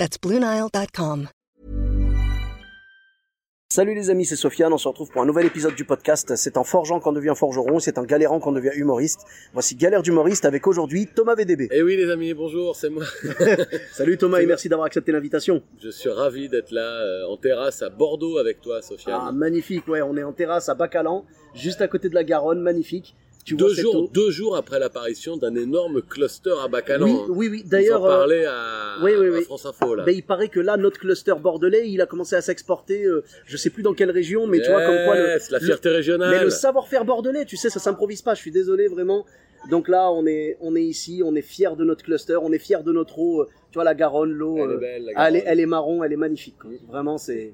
That's BlueNile.com. Salut les amis, c'est Sofiane, on se retrouve pour un nouvel épisode du podcast. C'est en forgeant qu'on devient forgeron, c'est en galérant qu'on devient humoriste. Voici Galère d'humoriste avec aujourd'hui Thomas VDB. Eh oui les amis, bonjour, c'est moi. Salut Thomas et merci d'avoir accepté l'invitation. Je suis ravi d'être là euh, en terrasse à Bordeaux avec toi Sofiane. Ah magnifique, ouais, on est en terrasse à Bacalan, juste à côté de la Garonne, magnifique. Tu deux vois jours, eau deux jours après l'apparition d'un énorme cluster à Bacalan. Oui, oui, oui. D'ailleurs, en euh, parlaient à, oui, oui, à. France Info là. ben, il paraît que là, notre cluster bordelais, il a commencé à s'exporter, euh, je sais plus dans quelle région, mais tu vois comme quoi le, la le- fierté régionale. Mais le savoir-faire bordelais, tu sais, ça s'improvise pas. Je suis désolé vraiment. Donc là, on est, on est ici, on est fier de notre cluster, on est fier de notre eau. euh, Tu vois la Garonne, l'eau, Elle est euh, belle, la elle, elle est marron, elle est magnifique. quoi. Vraiment, c'est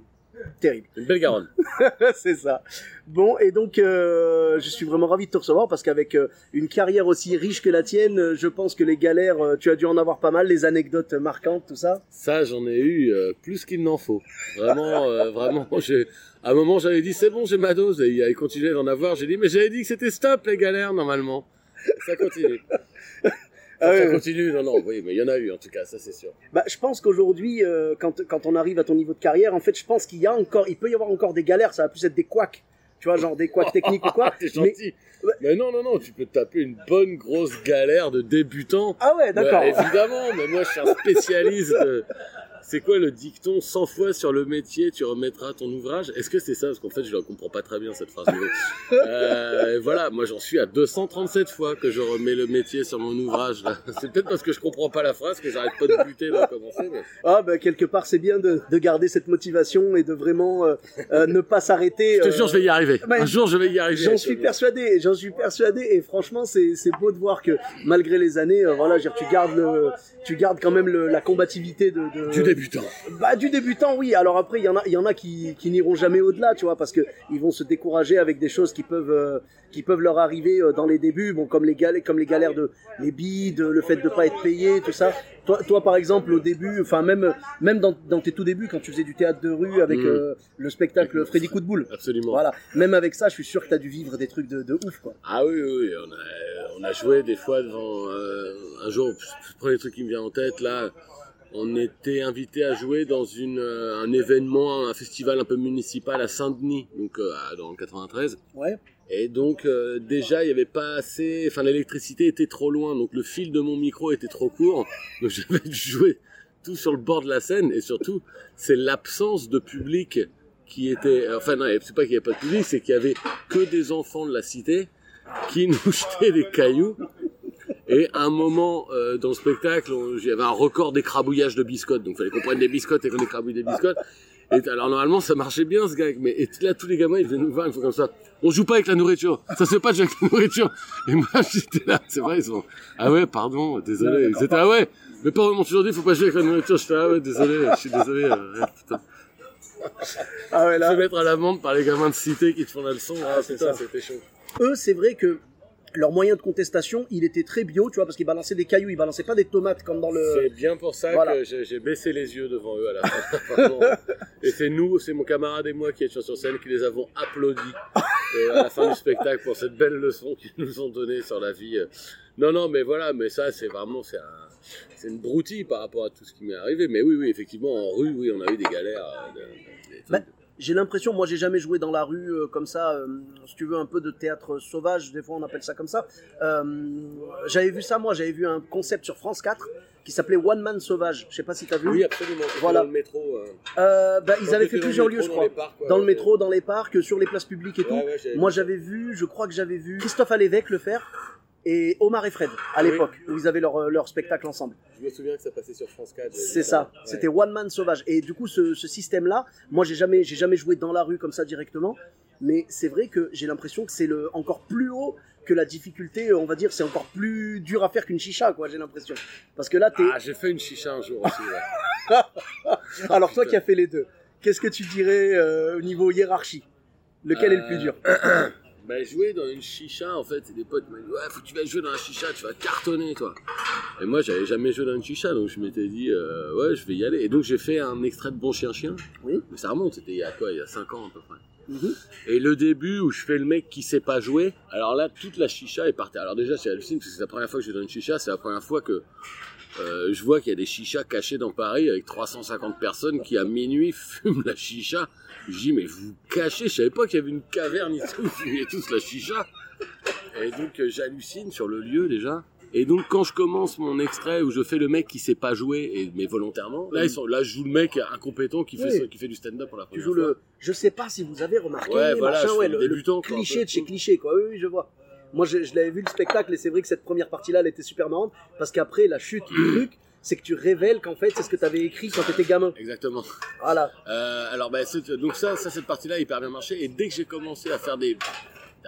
terrible. Une belle Garonne. c'est ça. Bon, et donc, euh, je suis vraiment ravi de te recevoir parce qu'avec euh, une carrière aussi riche que la tienne, euh, je pense que les galères, tu as dû en avoir pas mal, les anecdotes marquantes, tout ça. Ça, j'en ai eu plus qu'il n'en faut. Vraiment, vraiment. J'ai, à un moment, j'avais dit c'est bon, j'ai ma dose. Et il continuait d'en avoir. J'ai dit mais j'avais dit que c'était stop les galères normalement. Ça continue. Ah ça continue. Non, non, oui, mais il y en a eu en tout cas, ça c'est sûr. Bah, je pense qu'aujourd'hui, euh, quand, quand on arrive à ton niveau de carrière, en fait, je pense qu'il y a encore, il peut y avoir encore des galères. Ça va plus être des couacs, tu vois, genre des couacs techniques ou quoi. T'es gentil. Mais... non, non, non, tu peux te taper une bonne grosse galère de débutant. Ah ouais, d'accord. Ouais, évidemment, mais moi je suis un spécialiste de... C'est quoi le dicton 100 fois sur le métier, tu remettras ton ouvrage Est-ce que c'est ça? Parce qu'en fait, je ne comprends pas très bien cette phrase. Euh, voilà, moi j'en suis à 237 fois que je remets le métier sur mon ouvrage. C'est peut-être parce que je comprends pas la phrase que j'arrête pas de buter d'en commencer. Mais... Ah bah quelque part c'est bien de, de garder cette motivation et de vraiment euh, euh, ne pas s'arrêter. Je te euh, jure, je vais y arriver. bah, Un jour, je vais y arriver. J'en suis persuadé, j'en suis persuadé et franchement c'est beau de voir que malgré les années, euh, voilà, dire, tu gardes le, tu gardes quand même le, la combativité de, de Du débutant. Bah du débutant oui. Alors après il y en a, il y en a qui, qui n'iront jamais au-delà, tu vois, parce que ils vont se décourager avec des choses qui peuvent euh, qui peuvent leur arriver euh, dans les débuts, bon comme les galères, comme les galères de les bides, le fait de pas être payé, tout ça. Toi, toi par exemple au début, enfin même même dans, dans tes tout débuts quand tu faisais du théâtre de rue avec Mm. euh, le spectacle Freddy Coup de boule. Absolument. Voilà, même avec ça, je suis sûr que tu as dû vivre des trucs de, de ouf quoi. Ah oui, oui, oui, on a, on a joué des fois devant un jour, le premier truc qui me vient en tête là, on était invité à jouer dans une, euh, un événement, un festival un peu municipal à Saint-Denis, donc euh, dans le 93. Ouais. Et donc euh, déjà il y avait pas assez, enfin l'électricité était trop loin, donc le fil de mon micro était trop court, donc j'avais dû jouer tout sur le bord de la scène et surtout c'est l'absence de public qui était, enfin non, c'est pas qu'il n'y avait pas de public, c'est qu'il y avait que des enfants de la cité qui nous jetaient des cailloux. Et à un moment euh, dans le spectacle, il y avait un record d'écrabouillage de biscottes, donc il fallait qu'on prenne des biscottes et qu'on écrabouille des biscottes. Et alors normalement ça marchait bien ce gag, mais et là tous les gamins ils venaient nous voir, ils font comme ça. On joue pas avec la nourriture, ça se fait pas avec la nourriture. Et moi j'étais là, c'est vrai, ils sont ah ouais pardon, désolé. Ils étaient ah ouais, mais pas vraiment toujours dit, faut pas jouer avec la nourriture. Je fais ah ouais désolé, je suis désolé. euh, ouais, putain. Ah ouais Se là. mettre à l'amende par les gamins de cité qui te font la leçon, ah, c'est putain ça. c'était chaud. Eux, c'est vrai que leur moyen de contestation, il était très bio, tu vois, parce qu'ils balançaient des cailloux, ils balançaient pas des tomates comme dans le. C'est bien pour ça voilà. que j'ai baissé les yeux devant eux à la fin. Et c'est nous, c'est mon camarade et moi qui étions sur scène qui les avons applaudis euh, à la fin du spectacle pour cette belle leçon qu'ils nous ont donnée sur la vie. Non, non, mais voilà, mais ça c'est vraiment c'est un, c'est une broutille par rapport à tout ce qui m'est arrivé. Mais oui, oui, effectivement, en rue, oui, on a eu des galères. euh, de-. Bah, J'ai l'impression, moi j'ai jamais joué dans la rue euh, comme ça, euh, si tu veux, un peu de théâtre sauvage, des fois on appelle ça comme ça. Euh, j'avais vu ça, moi j'avais vu un concept sur France 4 qui s'appelait One Man Sauvage. Je sais pas si t'as vu. oui, absolument. Voilà. Dans le métro. euh, bah, ils avaient fait dans plusieurs lieux, je dans crois. les parcs, Dans le ouais. métro, dans les parcs, sur les places publiques et tout. Moi j'avais vu, je crois que j'avais vu Christophe Alévèque le faire et Omar et Fred à Oui. l'époque où ils avaient leur, euh, leur spectacle ensemble. Je me souviens que ça passait sur France 4. j'avais vu C'est ça. Ouais. C'était One Man Sauvage. Et du coup, ce, ce système-là, moi, j'ai jamais, j'ai jamais joué dans la rue comme ça directement. Mais c'est vrai que j'ai l'impression que c'est le encore plus haut que la difficulté, on va dire, c'est encore plus dur à faire qu'une chicha, quoi, j'ai l'impression. Parce que là, t'es. Ah, j'ai fait une chicha un jour aussi. Ouais. Alors, toi qui as fait les deux, qu'est-ce que tu dirais euh, au niveau hiérarchie? Lequel est le plus dur? Bah, jouer dans une chicha, en fait, des potes m'ont dit Ouais, faut que tu vas jouer dans la chicha, tu vas cartonner, toi. Et moi, j'avais jamais joué dans une chicha, donc je m'étais dit euh, Ouais, je vais y aller. Et donc, j'ai fait un extrait de Bon Chien Chien. Oui. Mais ça remonte, c'était il y a quoi Il y a 5 ans à peu près. Mhm. Et le début où je fais le mec qui sait pas jouer, alors là, toute la chicha est partie. Alors déjà, c'est hallucinant parce que c'est la première fois que je vais dans une chicha, c'est la première fois que euh, je vois qu'il y a des chichas cachées dans Paris avec 350 personnes qui à minuit fument la chicha. Je dis, mais vous cachez, je savais pas qu'il y avait une caverne ici où vous fumiez tous la chicha. Et donc, euh, j'hallucine sur le lieu déjà. Et donc, quand je commence mon extrait où je fais le mec qui sait pas jouer, et, mais volontairement, là, ils sont, là, je joue le mec incompétent qui fait, Oui. qui fait du stand-up pour la Tu première joues fois. le. Je sais pas si vous avez remarqué, Ouais, voilà, machin, ouais, le débutant, le cliché de chez cliché, quoi. Oui, oui, je vois. Moi, je, je l'avais vu le spectacle et c'est vrai que cette première partie-là, elle était super marrante parce qu'après, la chute du truc, c'est que tu révèles qu'en fait, c'est ce que tu avais écrit quand tu étais gamin. Exactement. Voilà. Euh, alors bah, donc ça, ça cette partie-là hyper bien marché et dès que j'ai commencé à faire des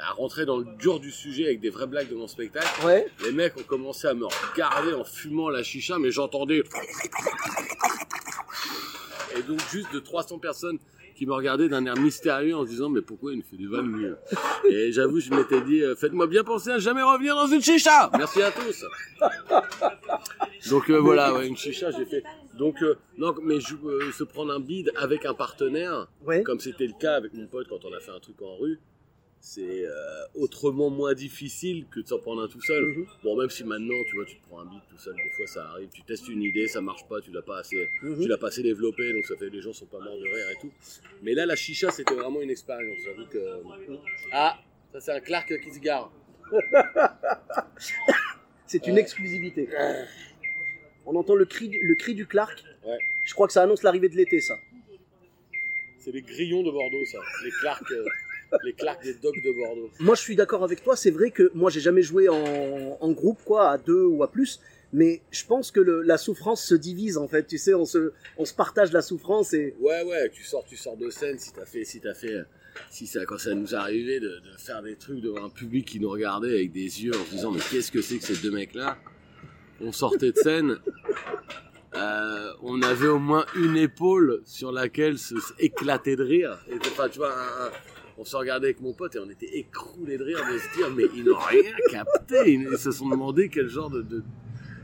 à rentrer dans le dur du sujet avec des vraies blagues de mon spectacle, Ouais. les mecs ont commencé à me regarder en fumant la chicha, mais j'entendais et donc juste de 300 personnes qui me regardaient d'un air mystérieux en se disant mais pourquoi il me fait des vannes lui Et j'avoue, je m'étais dit euh, faites-moi bien penser à jamais revenir dans une chicha. Merci à tous. Donc euh, voilà, ouais, une chicha j'ai fait. Donc euh, non, mais je, euh, se prendre un bide avec un partenaire, Ouais. comme c'était le cas avec mon pote quand on a fait un truc en rue, c'est euh, autrement moins difficile que de s'en prendre un tout seul. Mhm. Bon, même si maintenant, tu vois, tu te prends un beat tout seul, des fois ça arrive, tu testes une idée, ça marche pas, tu l'as pas assez, Mhm. tu l'as pas assez développé, donc ça fait les gens sont pas morts de rire et tout. Mais là, la chicha, c'était vraiment une expérience. J'avoue que ah, ça c'est un Clark qui se gare. C'est une exclusivité. On entend le cri, du- le cri du Clark. Ouais. Je crois que ça annonce l'arrivée de l'été, ça. C'est les grillons de Bordeaux, ça. Les Clark, euh, les Clark des docks de Bordeaux. Moi, je suis d'accord avec toi. C'est vrai que moi, j'ai jamais joué en, en groupe, quoi, à deux ou à plus. Mais je pense que le- la souffrance se divise, en fait. Tu sais, on se, on se partage la souffrance et. Ouais, ouais, tu sors, tu sors de scène si t'as fait, si t'as fait, si ça, quand ça nous arrivait de, de faire des trucs devant un public qui nous regardait avec des yeux en se disant mais qu'est-ce que c'est que ces deux mecs-là? On sortait de scène, euh, on avait au moins une épaule sur laquelle se, éclater de rire. Et, enfin, tu vois, un- on se regardait avec mon pote et on était écroulés de rire de se dire mais ils n'ont rien capté. Ils, se sont demandé quel genre de, de,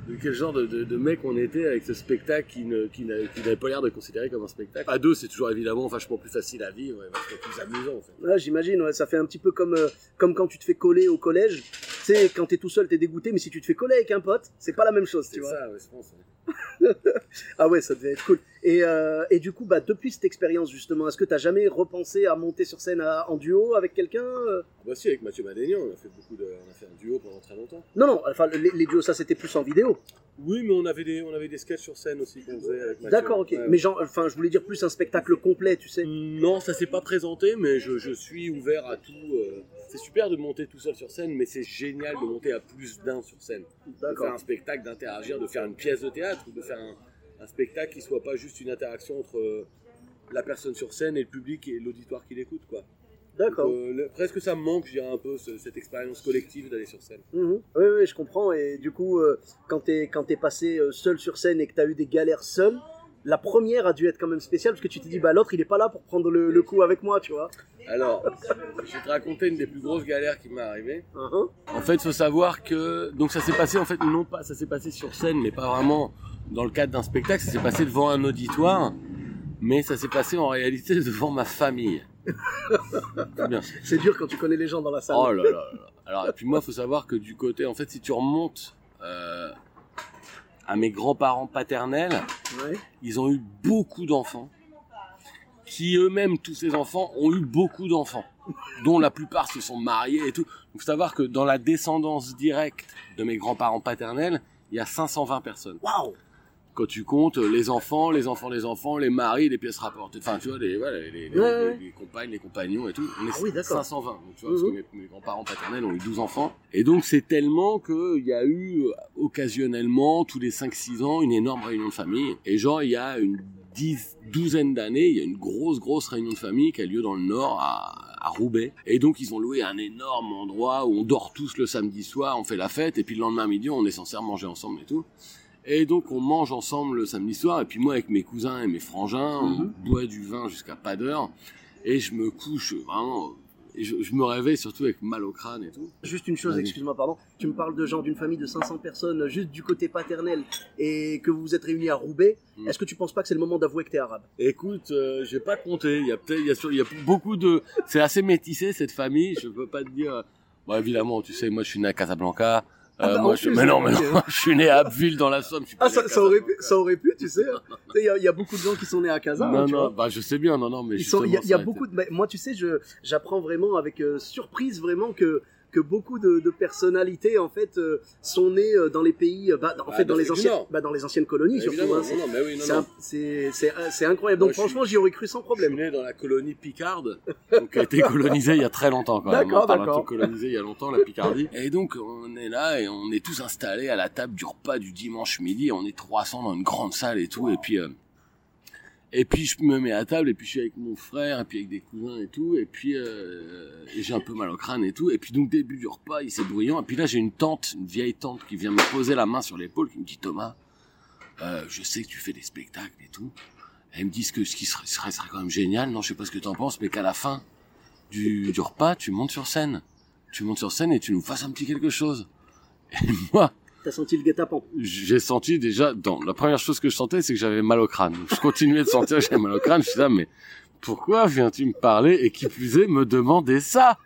de quel genre de, mec on était avec ce spectacle qui ne qui n'a- qui n'avait pas l'air de considérer comme un spectacle. À deux, c'est toujours évidemment vachement plus facile à vivre et vachement plus amusant en fait. Ouais, j'imagine, ouais, ça fait un petit peu comme, euh, comme quand tu te fais coller au collège. Tu sais, quand t'es tout seul, t'es dégoûté, mais si tu te fais coller avec un pote, c'est pas la même chose, tu C'est vois. ça, ouais, je pense. Ah ouais, ça devait être cool. Et, euh, et du coup, bah, depuis cette expérience, justement, est-ce que t'as jamais repensé à monter sur scène à- en duo avec quelqu'un euh? Bah si, avec Mathieu Madénian, on a fait beaucoup de, on a fait un duo pendant très longtemps. Non, non, enfin, les, les duos, ça c'était plus en vidéo. Oui, mais on avait des, on avait des sketchs sur scène aussi qu'on faisait avec Mathieu. D'accord, ok. Ouais. Mais genre, enfin, je voulais dire plus un spectacle complet, tu sais. Non, ça s'est pas présenté, mais je, je suis ouvert à tout. euh. C'est super de monter tout seul sur scène, mais c'est génial de monter à plus d'un sur scène. De faire D'accord. un spectacle, d'interagir, de faire une pièce de théâtre, de faire un, un spectacle qui soit pas juste une interaction entre euh, la personne sur scène et le public et l'auditoire qui l'écoute, quoi. D'accord. Euh, presque ça me manque, je dirais un peu, ce- cette expérience collective d'aller sur scène. Mhm. Oui, oui, je comprends. Et du coup, euh, quand t'es quand t'es passé seul sur scène et que t'as eu des galères seul, la première a dû être quand même spéciale parce que tu t'es dit, bah l'autre il est pas là pour prendre le, le coup avec moi, tu vois. Alors, je vais te raconter une des plus grosses galères qui m'est arrivée. Mhm. En fait, il faut savoir que donc ça s'est passé en fait non pas ça s'est passé sur scène, mais pas vraiment dans le cadre d'un spectacle. Ça s'est passé devant un auditoire, mais ça s'est passé en réalité devant ma famille. C'est dur quand tu connais les gens dans la salle. Oh là là là. Alors et puis moi, il faut savoir que du côté, en fait, si tu remontes euh, à mes grands-parents paternels, Ouais. ils ont eu beaucoup d'enfants, qui eux-mêmes, tous ces enfants, ont eu beaucoup d'enfants, dont la plupart se sont mariés et tout. Donc faut savoir que dans la descendance directe de mes grands-parents paternels, il y a 520 personnes. Waouh. Quand tu comptes les enfants, les enfants des enfants, les maris, les pièces rapportées, enfin tu vois, les, voilà, les, les, les- Ouais, ouais. les compagnes, les compagnons et tout, on est Ah oui, d'accord. 520. Donc, tu vois, parce Mhm. que mes, mes grands-parents paternels ont eu 12 enfants. Et donc c'est tellement qu'il y a eu euh, occasionnellement, tous les 5-6 ans, une énorme réunion de famille. Et genre, il y a une dix, douzaine d'années, il y a une grosse, grosse réunion de famille qui a lieu dans le Nord, à, à Roubaix. Et donc ils ont loué un énorme endroit où on dort tous le samedi soir, on fait la fête, et puis le lendemain midi on est censé manger ensemble et tout. Et donc on mange ensemble le samedi soir, et puis moi avec mes cousins et mes frangins, Mhm. on boit du vin jusqu'à pas d'heure, et je me couche vraiment, et je, je me réveille surtout avec mal au crâne et tout. Juste une chose, excuse-moi, pardon. Tu me parles de gens d'une famille de 500 personnes, juste du côté paternel, et que vous vous êtes réunis à Roubaix. Mm. Est-ce que tu penses pas que c'est le moment d'avouer que t'es arabe? Écoute, euh, j'ai pas compté. Il y a peut-être, il y a, sur- il y a beaucoup de, c'est assez métissé cette famille. Je peux pas te dire. Bon, évidemment, tu sais, moi, je suis né à Casablanca. Ah Euh, bah, moi, je, mais non, mais non, je suis né à Abbeville dans la Somme. je suis pas Ah, ça, ça aurait pu, ça aurait pu, tu sais. hein. Il y, a- il y a beaucoup de gens qui sont nés à Casa. hein, Non, tu non, bah, je sais bien, non, non, mais Il y a, y a beaucoup de. mais Moi, tu sais, je j'apprends vraiment avec euh, surprise vraiment que que beaucoup de, de personnalités en fait euh, sont nées euh, dans les pays, euh, bah, en Bah, fait dans les anciennes, bah, dans les anciennes colonies surtout. Hein. oui, C'est c'est incroyable. Donc Moi, franchement, j'y aurais cru sans Je suis problème. né dans la colonie Picarde, donc, qui a été colonisée il y a très longtemps quand même. D'accord, On parle colonisé il y a longtemps, la Picardie. Et donc, on est là et on est tous installés à la table du repas du dimanche midi. On est 300 dans une grande salle et tout. Et puis, euh, et puis je me mets à table et puis je suis avec mon frère et puis avec des cousins et tout. Et puis, euh, j'ai un peu mal au crâne et tout. Et puis donc, début du repas, il c'est bruyant. Et puis là, j'ai une tante, une vieille tante qui vient me poser la main sur l'épaule, qui me dit Thomas, euh, je sais que tu fais des spectacles et tout. Elles me disent que ce qui serait, serait, serait quand même génial, non, je sais pas ce que t'en penses, mais qu'à la fin du, du repas, tu montes sur scène. Tu montes sur scène et tu nous fasses un petit quelque chose. Et moi, T'as senti le guet-apens. j'ai senti déjà, dans la première chose que je sentais, c'est que j'avais mal au crâne. Je continuais de sentir que j'avais mal au crâne. Je suis là, mais pourquoi viens-tu me parler et qui plus est me demander ça?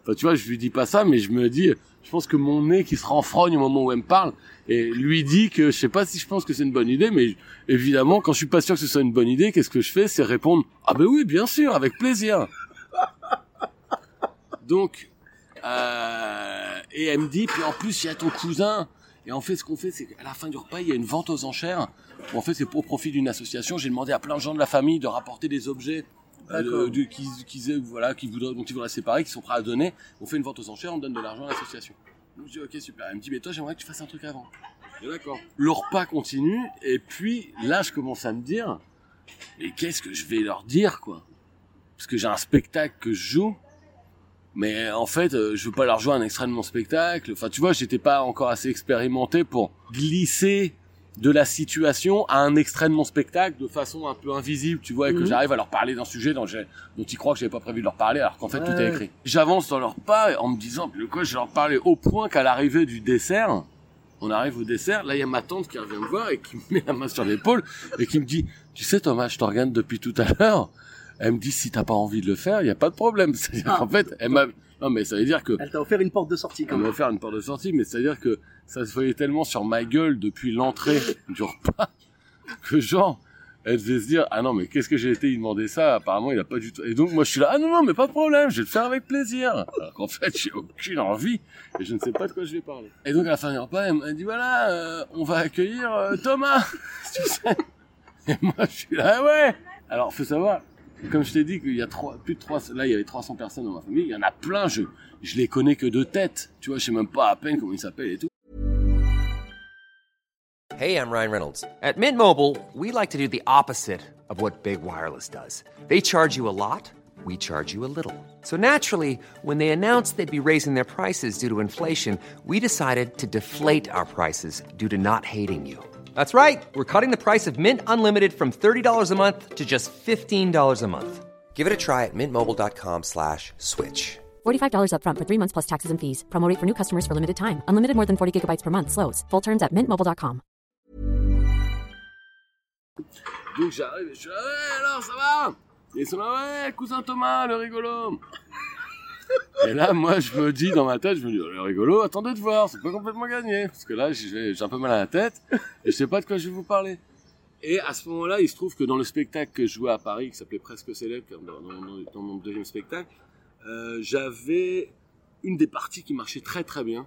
Enfin, tu vois, je lui dis pas ça, mais je me dis, je pense que mon nez qui se renfrogne au moment où elle me parle et lui dit que je sais pas si je pense que c'est une bonne idée, mais évidemment, quand je suis pas sûr que ce soit une bonne idée, qu'est-ce que je fais? C'est répondre, ah ben oui, bien sûr, avec plaisir. Donc, euh, et elle me dit, puis en plus, il y a ton cousin. Et en fait, ce qu'on fait, c'est qu'à la fin du repas, il y a une vente aux enchères. Où en fait, c'est pour profit d'une association. J'ai demandé à plein de gens de la famille de rapporter des objets euh, de- qu'ils- voilà, qu'ils voudraient, dont ils voudraient séparer, qui sont prêts à donner. On fait une vente aux enchères, on donne de l'argent à l'association. Donc je dis, ok, super. Elle me dit, mais toi, j'aimerais que tu fasses un truc avant. D'accord. Le repas continue. Et puis, là, je commence à me dire, mais qu'est-ce que je vais leur dire, quoi? Parce que j'ai un spectacle que je joue. Mais en fait, euh, je veux pas leur jouer un extrait de mon spectacle. Enfin, tu vois, j'étais pas encore assez expérimenté pour glisser de la situation à un extrait de mon spectacle de façon un peu invisible, tu vois, et que Mhm. j'arrive à leur parler d'un sujet dont, j'ai- dont ils croient que j'avais pas prévu de leur parler, alors qu'en fait tout est écrit. J'avance dans leur pas en me disant, de quoi je vais leur parler au point qu'à l'arrivée du dessert, on arrive au dessert, là il y a ma tante qui revient me voir et qui me met la main sur l'épaule et qui me dit, tu sais Thomas, je te regarde depuis tout à l'heure. Elle me dit, si t'as pas envie de le faire, il y a pas de problème. C'est-à-dire Ah. qu'en fait, elle m'a, non mais ça veut dire que Elle t'a offert une porte de sortie quand on m'a offert une porte de sortie, mais c'est-à-dire que ça se voyait tellement sur ma gueule depuis l'entrée du repas que genre, elle devait se dire, ah non, mais qu'est-ce que j'ai été? Y demander ça Apparemment, il a pas du tout. Et donc, moi, je suis là, ah non, non, mais pas de problème, je vais le faire avec plaisir. Alors qu'en fait, j'ai aucune envie et je ne sais pas de quoi je vais parler. Et donc, à la fin du repas, elle m'a dit, voilà, euh, on va accueillir euh, Thomas, tu sais. Et moi, je suis là, ah ouais. Alors, faut savoir, comme je t'ai dit qu'il y a trois, plus de trois, là, il y avait 300 personnes dans ma famille, il y en a plein, je, je les connais que de tête. Tu vois, je sais même pas à peine comment ils s'appellent et tout. Hey, I'm Ryan Reynolds. At Mint Mobile, we like to do the opposite of what Big Wireless does. They charge you a lot, we charge you a little. So naturally, when they announced they'd be raising their prices due to inflation, we decided to deflate our prices due to not hating you. That's right. We're cutting the price of Mint Unlimited from $30 a month to just $15 a month. Give it a try at mintmobile.com slash switch. $45 upfront for three months plus taxes and fees. Promo rate for new customers for limited time. Unlimited more than 40 gigabytes per month. Slows. Full terms at mintmobile.com. Donc j'arrive et je suis là, alors ça va Et ils sont ouais, cousin Thomas, le rigolo. Et là, moi, je me dis dans ma tête, je me dis, oh, le rigolo, attendez de voir, c'est pas complètement gagné. Parce que là, j'ai un peu mal à la tête et je sais pas de quoi je vais vous parler. Et à ce moment-là, il se trouve que dans le spectacle que je jouais à Paris, qui s'appelait Presque Célèbre, dans, dans- mon deuxième spectacle, euh, j'avais une des parties qui marchait très très bien,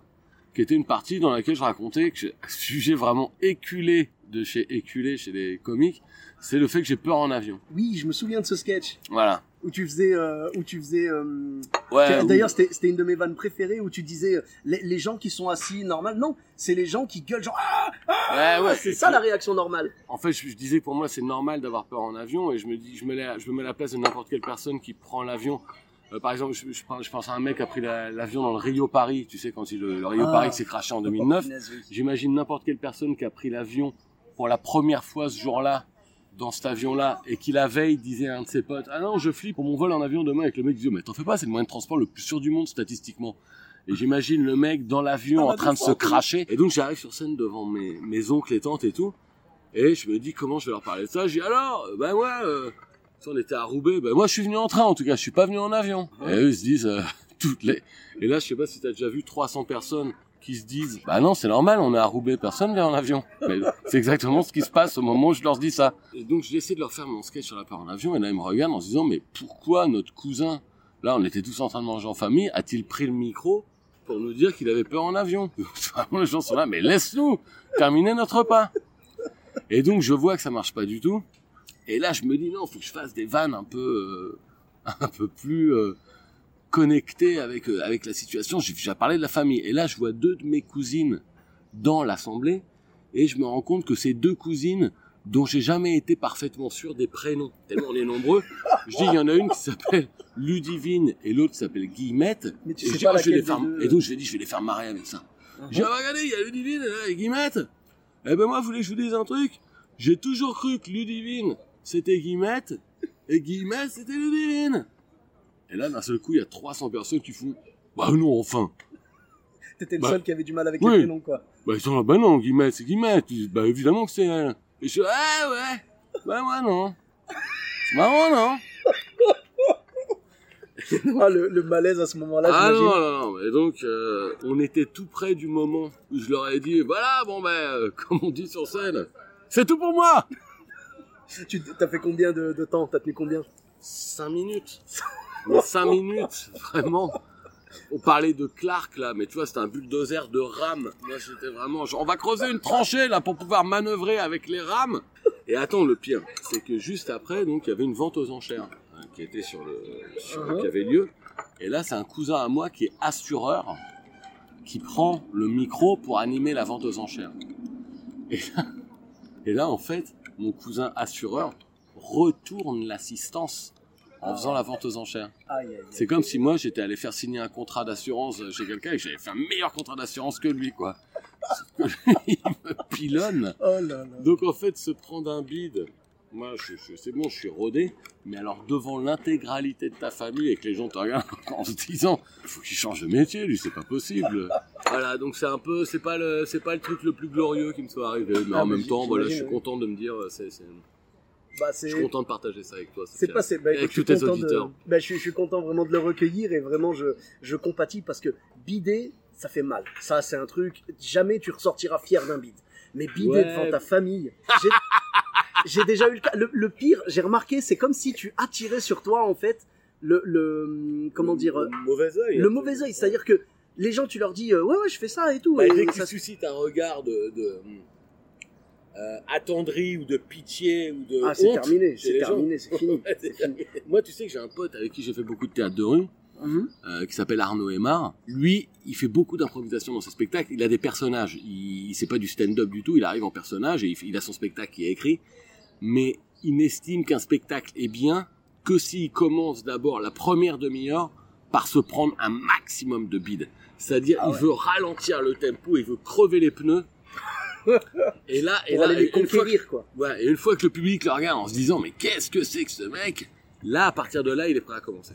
qui était une partie dans laquelle je racontais que un sujet vraiment éculé de chez éculé chez les comiques, c'est le fait que j'ai peur en avion. Oui, je me souviens de ce sketch Voilà. Où tu faisais, euh, où tu faisais. euh, Ouais. D'ailleurs, c'était c'était une de mes vannes préférées où tu disais euh, les, les gens qui sont assis normal. Non, c'est les gens qui gueulent genre ah, ah Ouais, ouais. c'est ça la réaction normale. En fait, je, je disais pour moi, c'est normal d'avoir peur en avion et je me dis, je me mets, à- je me mets à la place de n'importe quelle personne qui prend l'avion Euh, par exemple, je, je, pense- je pense à un mec qui a pris la- l'avion dans le Rio Paris, tu sais, quand il, le, le Rio Ah. Paris s'est craché en 2009. Punaise, oui. J'imagine n'importe quelle personne qui a pris l'avion pour la première fois ce jour-là, dans cet avion-là, et qui la veille disait à un de ses potes, ah non, je flippe pour mon vol en avion demain, et que le mec disait, mais t'en fais pas, c'est le moyen de transport le plus sûr du monde statistiquement. Et j'imagine le mec dans l'avion Ah, en bah, train de se cracher. Et donc j'arrive sur scène devant mes, mes oncles et tantes et tout, et je me dis comment je vais leur parler de ça? Je dis alors, ben ouais, euh, on était à Roubaix, ben moi je suis venu en train en tout cas, je suis pas venu en avion. Et eux ils se disent euh, toutes les. Et là je sais pas si t'as déjà vu 300 personnes qui se disent bah non c'est normal, on est à Roubaix, personne vient en avion. C'est exactement ce qui se passe au moment où je leur dis ça. Et donc j'essaie de leur faire mon sketch sur la part en avion et là ils me regardent en se disant mais pourquoi notre cousin, là on était tous en train de manger en famille, a-t-il pris le micro pour nous dire qu'il avait peur en avion? Les gens sont là mais laisse-nous terminer notre repas. Et donc je vois que ça marche pas du tout. Et là je me dis non, faut que je fasse des vannes un peu euh, un peu plus euh, connectées avec euh, avec la situation. J'ai déjà parlé de la famille. Et là je vois deux de mes cousines dans l'assemblée et je me rends compte que ces deux cousines dont j'ai jamais été parfaitement sûr des prénoms, tellement on est nombreux. Je dis, il y en a une qui s'appelle Ludivine et l'autre qui s'appelle Guillemette. Mais tu et sais je dis, pas oh, je vais les laquelle faire... des deux, Et donc je vais les faire marrer avec ça. J'ai dit, ah, bah, regardez, il y a Ludivine et là, et Guillemette. Eh ben moi, vous voulez que je vous dise un truc? J'ai toujours cru que Ludivine, c'était Guillemette, et Guillemette, c'était Ludivine. Et là, d'un seul coup, il y a 300 personnes qui font, bah non, enfin. T'étais le Bah, seul qui avait du mal avec oui. les prénoms, quoi. Bah ils sont là, bah non, Guillemette, c'est Guillemette. Bah évidemment que c'est elle. Et je suis, ah ouais, bah moi non. C'est marrant, non Ah, le, le malaise à ce moment-là, Ah non, non, non. Et donc, euh, on était tout près du moment où je leur ai dit, voilà, bon ben, euh, comme on dit sur scène, c'est tout pour moi Tu t'as fait combien de, de temps? T'as tenu combien? 5 minutes. Mais 5 minutes, vraiment. On parlait de Clark là, mais tu vois, c'était un bulldozer de rames. Moi, j'étais vraiment, genre, on va creuser une tranchée là pour pouvoir manœuvrer avec les rames. Et attends, le pire, c'est que juste après, donc, il y avait une vente aux enchères hein, qui était sur le, sur- Uh-huh. qui avait lieu. Et là, c'est un cousin à moi qui est assureur qui prend le micro pour animer la vente aux enchères. Et là, et là en fait, mon cousin assureur retourne l'assistance en faisant la vente aux enchères. C'est comme si moi j'étais allé faire signer un contrat d'assurance chez quelqu'un et j'avais fait un meilleur contrat d'assurance que lui, quoi. Sauf que lui, il me pilonne. Oh là là. Donc en fait, se prendre un bide, moi je, je- c'est bon, je suis rodé, mais alors devant l'intégralité de ta famille et que les gens te regardent en se disant, il faut qu'il change de métier, lui, c'est pas possible. Voilà, donc c'est un peu, c'est pas le, c'est pas le truc le plus glorieux qui me soit arrivé, mais Ah, en mais même temps, voilà, je suis content de me dire, c'est, c'est, Bah, je c'est. suis content de partager ça avec toi. C'est Sofiane. pas c'est bah, avec tous je suis tes content auditeurs. de bah, je, suis, je suis content vraiment de le recueillir et vraiment je je compatis parce que bider ça fait mal. Ça c'est un truc jamais tu ressortiras fier d'un bide. Mais bider Ouais. devant ta famille, j'ai déjà eu le cas. Le, le pire, j'ai remarqué, c'est comme si tu attirais sur toi en fait le le comment dire Le mauvais œil. le mauvais œil, c'est-à-dire que les gens tu leur dis euh, ouais ouais je fais ça et tout Bah, et dès que ça tu suscites un regard de, de euh, attendri ou de pitié ou de ah c'est terminé, c'est terminé, c'est fini. Moi, tu sais que j'ai un pote avec qui j'ai fait beaucoup de théâtre de rue, Mhm. euh, qui s'appelle Arnaud Aymar. Lui, il fait beaucoup d'improvisation dans ses spectacles. Il a des personnages. Il, il c'est pas du stand-up du tout. Il arrive en personnage et il a son spectacle qui est écrit. Mais il n'estime qu'un spectacle est bien que s'il commence d'abord la première demi-heure par se prendre un maximum de bide. C'est-à-dire, Ah il veut ralentir le tempo, il veut crever les pneus. et là, et là, les une fois que- conquérir quoi. Ouais, et une fois que le public le regarde en se disant mais qu'est-ce que c'est que ce mec? Là, à partir de là, il est prêt à commencer.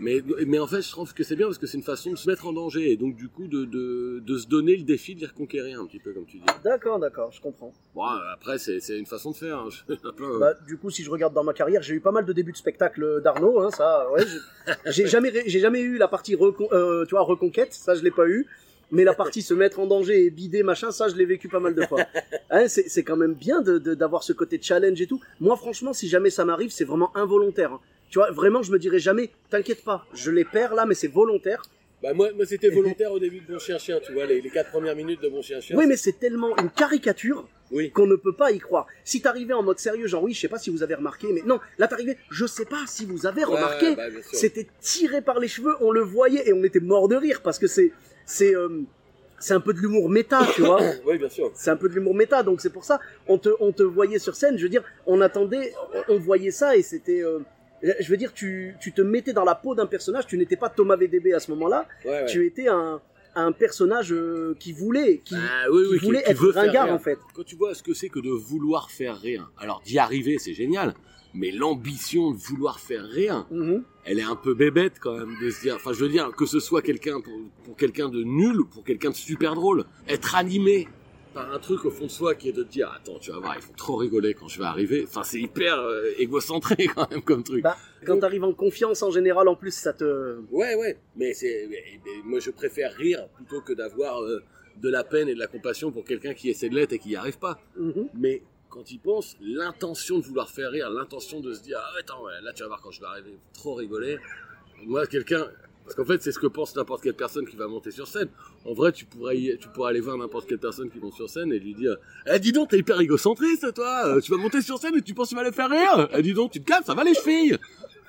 Mais, mais en fait, je trouve que c'est bien parce que c'est une façon de se mettre en danger et donc du coup de, de, de se donner le défi de les reconquérir un petit peu comme tu dis. D'accord, d'accord, je comprends. Bon, après, c'est une façon de faire. hein. Hein. Bah, du coup, si je regarde dans ma carrière, j'ai eu pas mal de débuts de spectacle d'Arnaud, hein, ça, ouais. j'ai- jamais, jamais eu la partie recon- euh, tu vois, reconquête, ça je l'ai pas eu. Mais la partie se mettre en danger et bider, machin, ça je l'ai vécu pas mal de fois. Hein, c'est quand même bien de- de- d'avoir ce côté challenge et tout. Moi, franchement, si jamais ça m'arrive, c'est vraiment involontaire. hein. Tu vois, vraiment, je me dirais jamais, t'inquiète pas, je les perds là, mais c'est volontaire. Bah, moi, moi c'était volontaire au début de Bon Chien Chien, tu vois, les, les quatre premières minutes de Bon Chien Chien. Oui, mais c'est tellement une caricature Oui. qu'on ne peut pas y croire. Si t'arrivais en mode sérieux, genre oui, je sais pas si vous avez remarqué, mais non, là t'arrivais, je sais pas si vous avez remarqué, Ouais, bah, c'était tiré par les cheveux, on le voyait et on était mort de rire parce que c'est c'est euh, c'est un peu de l'humour méta, tu vois. Oui, bien sûr. C'est un peu de l'humour méta, donc c'est pour ça on te on te voyait sur scène. Je veux dire, on attendait, on, voyait ça et c'était euh, Je veux dire, tu, tu te mettais dans la peau d'un personnage, tu n'étais pas Thomas VDB à ce moment-là, Ouais, ouais. tu étais un, un personnage euh, qui voulait, qui, Ah, oui, qui oui, qui- voulait qui être faire ringard en fait. Quand tu vois ce que c'est que de vouloir faire rire, alors d'y arriver, c'est génial, mais l'ambition de vouloir faire rire, Mhm. elle est un peu bébête quand même de se dire, enfin je veux dire, que ce soit quelqu'un pour, pour quelqu'un de nul ou pour quelqu'un de super drôle, être animé par un truc au fond de soi qui est de te dire, attends, tu vas voir, ils font trop rigoler quand je vais arriver, enfin c'est hyper euh, égocentré quand même comme truc. Bah, quand t'arrives en confiance en général, en plus, ça te. Ouais, ouais, mais c'est, moi je préfère rire plutôt que d'avoir euh, de la peine et de la compassion pour quelqu'un qui essaie de l'être et qui n'y arrive pas. Mhm. Mais quand il pense, l'intention de vouloir faire rire, l'intention de se dire, ah attends, là tu vas voir quand je vais arriver, trop rigoler. Moi, quelqu'un, parce qu'en fait, c'est ce que pense n'importe quelle personne qui va monter sur scène. En vrai, tu pourrais, aller voir n'importe quelle personne qui monte sur scène et lui dire, eh dis donc, t'es hyper égocentriste, toi. Euh, Tu vas monter sur scène et tu penses que tu vas les faire rire. Eh dis donc, tu te calmes, ça va les chevilles.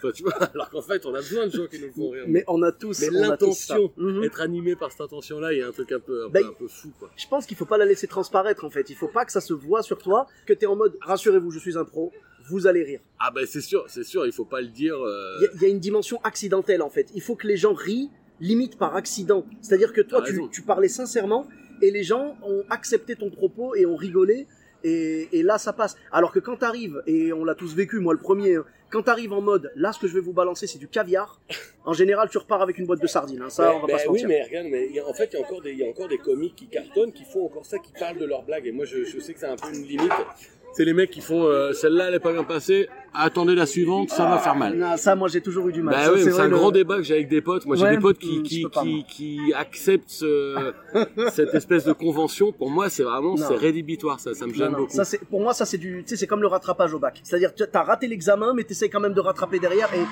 Enfin, tu vois, alors qu'en fait, on a besoin de gens qui nous font rire. Mais on a tous. Mais l'intention, Mhm. être animé par cette intention-là, il y a un truc un peu, un, Bah, peu, un peu fou, quoi. Je pense qu'il faut pas la laisser transparaître en fait. Il faut pas que ça se voit sur toi, que t'es en mode rassurez-vous, je suis un pro, vous allez rire. Ah ben c'est sûr, c'est sûr, il faut pas le dire. euh, Il y, a- il y a une dimension accidentelle en fait. Il faut que les gens rient limite par accident. C'est-à-dire que toi, tu, tu parlais sincèrement et les gens ont accepté ton propos et ont rigolé. Et, et là, ça passe. Alors que quand t'arrives, et on l'a tous vécu, moi le premier, hein, quand t'arrives en mode, là, ce que je vais vous balancer, c'est du caviar. En général, tu repars avec une boîte de sardines. hein. Ça, Ben- on va ben pas se oui, mentir. mais regarde, mais a- en fait, il y a encore des, il y a encore des comiques qui cartonnent, qui font encore ça, qui parlent de leurs blagues. Et moi, je, je sais que c'est un peu une limite. C'est les mecs qui font, euh, celle-là, elle est pas bien passée. Attendez la suivante, ça va faire mal. Non, ça, moi, j'ai toujours eu du mal. Bah oui, c'est un le- grand débat que j'ai avec des potes. Moi, j'ai Ouais, des potes qui, qui, qui, acceptent ce- cette espèce de convention. Pour moi, c'est vraiment, c'est rédhibitoire. Ça, ça me gêne non, beaucoup. ça pour moi ça c'est du tu sais c'est comme le rattrapage au bac. C'est-à-dire tu as raté l'examen mais tu essaies quand même de rattraper derrière et Ouais,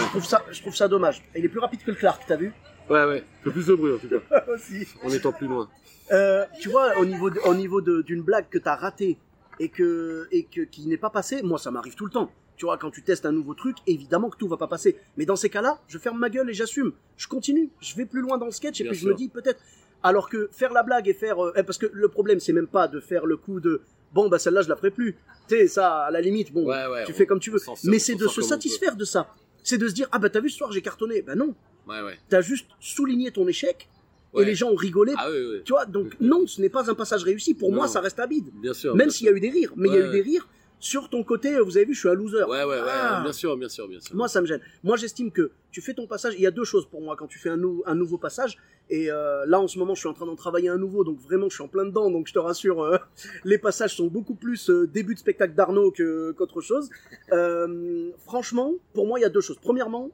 je trouve ça je trouve ça dommage. Il est plus rapide que le Clark, t'as vu? Ouais, ouais. C'est plus de bruit, en tout cas. Aussi. En étant plus loin. Euh, tu vois au niveau de- au niveau d'une blague que t'as ratée et que et que qui n'est pas passée, moi ça m'arrive tout le temps. Tu vois quand tu testes un nouveau truc, évidemment que tout va pas passer. Mais dans ces cas-là, je ferme ma gueule et j'assume. Je continue, je vais plus loin dans le sketch et Bien puis je me dis peut-être alors que faire la blague et faire euh, eh, parce que le problème c'est même pas de faire le coup de bon bah celle-là je la ferai plus. Tu sais ça à la limite bon Ouais, ouais, tu fais comme tu veux. sort- Mais c'est de se satisfaire de ça. C'est de se dire ah bah t'as vu ce soir j'ai cartonné. Ben non, Ouais, ouais. t'as juste souligné ton échec et Ouais. les gens ont rigolé. Ah oui, oui. Tu vois donc non ce n'est pas un passage réussi. Pour Non. moi ça reste à bide. Bien sûr. Même s'il y a eu des rires, mais il y a Ouais, eu des rires sur ton côté. Vous avez vu je suis un loser. Ouais, ouais, ouais. Ah. Bien sûr, bien sûr, bien sûr. Moi, ça me gêne. Moi, j'estime que tu fais ton passage. Il y a deux choses pour moi quand tu fais un, nou- un nouveau passage. Et euh, là, en ce moment, je suis en train d'en travailler un nouveau. Donc, vraiment, je suis en plein dedans. Donc, je te rassure, euh, les passages sont beaucoup plus euh, début de spectacle d'Arnaud qu'autre chose. Euh, franchement, pour moi, il y a deux choses. Premièrement,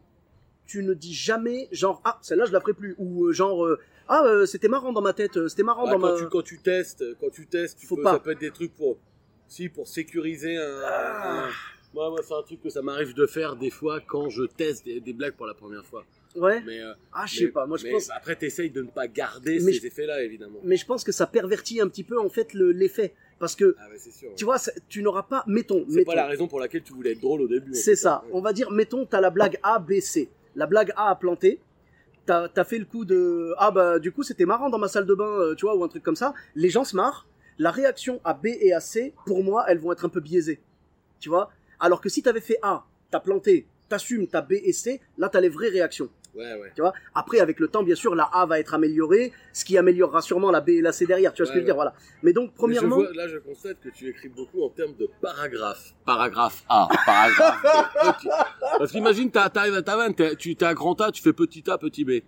tu ne dis jamais genre ah celle-là je la ferai plus ou euh, genre euh, ah euh, c'était marrant dans ma tête euh, c'était marrant dans quand, ma tu, quand tu testes, quand tu testes, tu Faut peux- pas. ça peut être des trucs pour, si, pour sécuriser un. Ah. un- Moi, moi, c'est un truc que ça m'arrive de faire des fois quand je teste des, des blagues pour la première fois. ouais Mais, euh, ah je sais pas moi je mais pense Après, t'essayes de ne pas garder Mais ces je- effets-là, évidemment. mais je pense que ça pervertit un petit peu en fait le- l'effet parce que Ah sûr. tu vois tu n'auras pas mettons c'est pas la raison pour laquelle tu voulais être drôle au début. C'est ça. On va dire, mettons, t'as la blague A, B, C. La blague A a planté. T'as as fait le coup de ah bah du coup c'était marrant dans ma salle de bain, euh, tu vois, ou un truc comme ça. Les gens se marrent. La réaction à B et à C, pour moi, elles vont être un peu biaisées. Tu vois? Alors que si t'avais fait A, t'as planté, t'assumes, t'as B et C, là t'as les vraies réactions. Ouais, ouais. Tu vois Après, avec le temps, bien sûr, la A va être améliorée, ce qui améliorera sûrement la B et la C derrière. Tu vois ce que je veux dire. Voilà. Mais donc, Mais je premièrement, vois- là, je constate que tu écris beaucoup en termes de paragraphes. Paragraphe A, paragraphe B. Parce qu'imagine, t'arrives à ta vanne, tu t'es à grand A, tu fais petit A, petit B.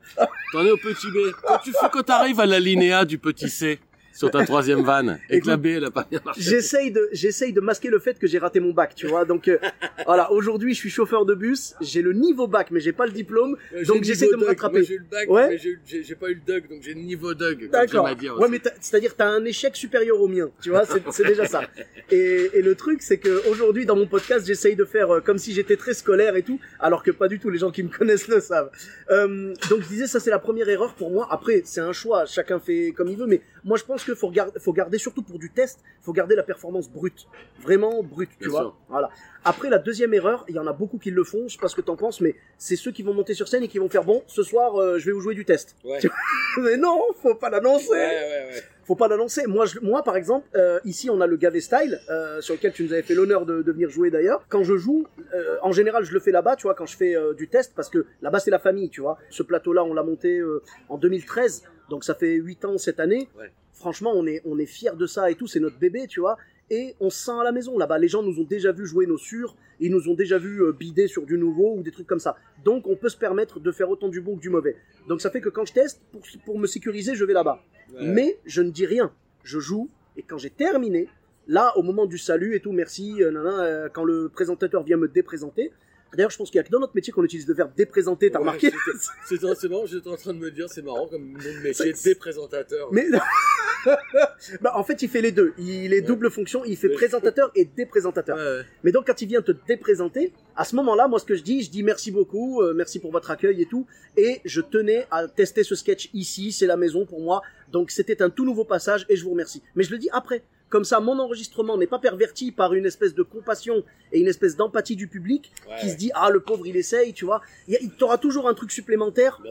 T'en es au petit B. Quand tu fais, quand t'arrives à la linéa du petit C sur ta troisième vanne, et que la B, elle a pas bien marché. J'essaye de, j'essaye de masquer le fait que j'ai raté mon bac, tu vois. Donc, euh, voilà, aujourd'hui, je suis chauffeur de bus, j'ai le niveau bac, mais j'ai pas le diplôme, donc j'essaie de me rattraper. J'ai eu le bac, Ouais. mais j'ai pas eu le Doug, donc j'ai le niveau Doug, comme D'accord. dire Ouais, mais c'est-à-dire t'as un échec supérieur au mien, tu vois, c'est déjà ça. Et, et le truc, c'est que aujourd'hui, dans mon podcast, j'essaye de faire euh, comme si j'étais très scolaire et tout, alors que pas du tout. Les gens qui me connaissent le savent. Euh, donc je disais, ça c'est la première erreur pour moi. Après, c'est un choix, chacun fait comme il veut, mais Moi, je pense qu'il faut, garder, faut garder, surtout pour du test, faut garder la performance brute. Vraiment brute, tu Bien vois. sûr. Voilà. Après, la deuxième erreur, il y en a beaucoup qui le font, je sais pas ce que t'en penses, mais c'est ceux qui vont monter sur scène et qui vont faire bon, ce soir, euh, je vais vous jouer du test. Ouais. mais non, faut pas l'annoncer. Ouais, ouais. Faut pas l'annoncer. Moi, je, moi, par exemple, euh, ici, on a le Gavé Style, euh, sur lequel tu nous avais fait l'honneur de, de venir jouer d'ailleurs. Quand je joue, euh, en général, je le fais là-bas, tu vois, quand je fais du test, parce que là-bas, c'est la famille, tu vois. Ce plateau-là, on l'a monté en 2013, donc ça fait 8 ans cette année. Ouais. Franchement, on est, on est fiers de ça et tout, c'est notre bébé, tu vois. Et on se sent à la maison là-bas. Les gens nous ont déjà vu jouer nos sûrs, ils nous ont déjà vu euh, bider sur du nouveau ou des trucs comme ça. Donc, on peut se permettre de faire autant du bon que du mauvais. Donc, ça fait que quand je teste, pour, pour me sécuriser, je vais là-bas. Ouais. Mais je ne dis rien. Je joue et quand j'ai terminé, là, au moment du salut et tout, merci, euh, nanana, euh, quand le présentateur vient me déprésenter. D'ailleurs, je pense qu'il y a que dans notre métier qu'on utilise le verbe déprésenter, t'as Ouais, remarqué c'est marrant, j'étais en train de me dire, c'est marrant comme nom de métier, des présentateurs. Mais bah, en fait, il fait les deux. Il est double fonction. Il fait présentateur et déprésentateur. Ouais. Mais donc, quand il vient te déprésenter, à ce moment-là, moi, ce que je dis, je dis merci beaucoup, euh, merci pour votre accueil et tout. Et je tenais à tester ce sketch ici, c'est la maison pour moi. Donc, c'était un tout nouveau passage et je vous remercie. Mais je le dis après. Comme ça, mon enregistrement n'est pas perverti par une espèce de compassion et une espèce d'empathie du public Ouais, qui se dit ah le pauvre il essaye, tu vois. Il il t'aura toujours un truc supplémentaire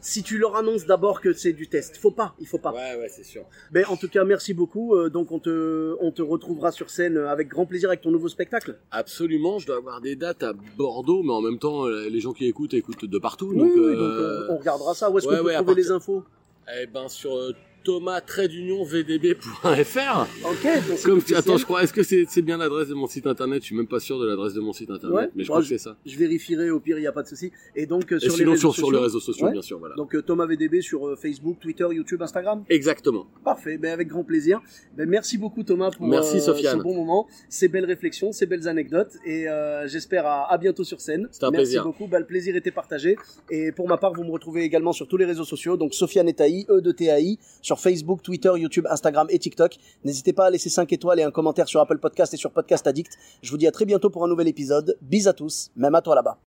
si tu leur annonces d'abord que c'est du test. Faut pas, il faut pas. Ouais, ouais, c'est sûr. Ben, en tout cas, merci beaucoup. Euh, donc, on te, on te retrouvera sur scène euh, avec grand plaisir avec ton nouveau spectacle. Absolument, je dois avoir des dates à Bordeaux, mais en même temps, euh, les gens qui écoutent écoutent de partout. Oui, donc, oui, euh, donc on regardera ça. Où est-ce ouais, qu'on peut ouais, trouver les infos? Eh ben sur euh, thomas-vdb.fr. Ok. ton site Comme tu, attends, je crois, est-ce que c'est bien l'adresse de mon site internet? Je suis même pas sûr de l'adresse de mon site internet, Ouais, mais je bah, crois que c'est ça. Je vérifierai, au pire, il n'y a pas de souci. Et donc, euh, Et sur les réseaux sur, sociaux. sur les réseaux sociaux, Ouais. bien sûr, voilà. Donc, euh, Thomas VDB sur euh, Facebook, Twitter, YouTube, Instagram. Exactement. Parfait. Ben, avec grand plaisir. Ben, merci beaucoup, Thomas, pour Merci, euh, Sofiane. ce bon moment, ces belles réflexions, ces belles anecdotes. Et j'espère à, à bientôt sur scène. C'était un merci plaisir. beaucoup. Ben, le plaisir était partagé. Et pour ma part, vous me retrouvez également sur tous les réseaux sociaux. Donc, Sofiane et Taï, E de TAI, sur Facebook, Twitter, YouTube, Instagram et TikTok. N'hésitez pas à laisser 5 étoiles et un commentaire sur Apple Podcast et sur Podcast Addict. Je vous dis à très bientôt pour un nouvel épisode. Bis à tous, même à toi là-bas.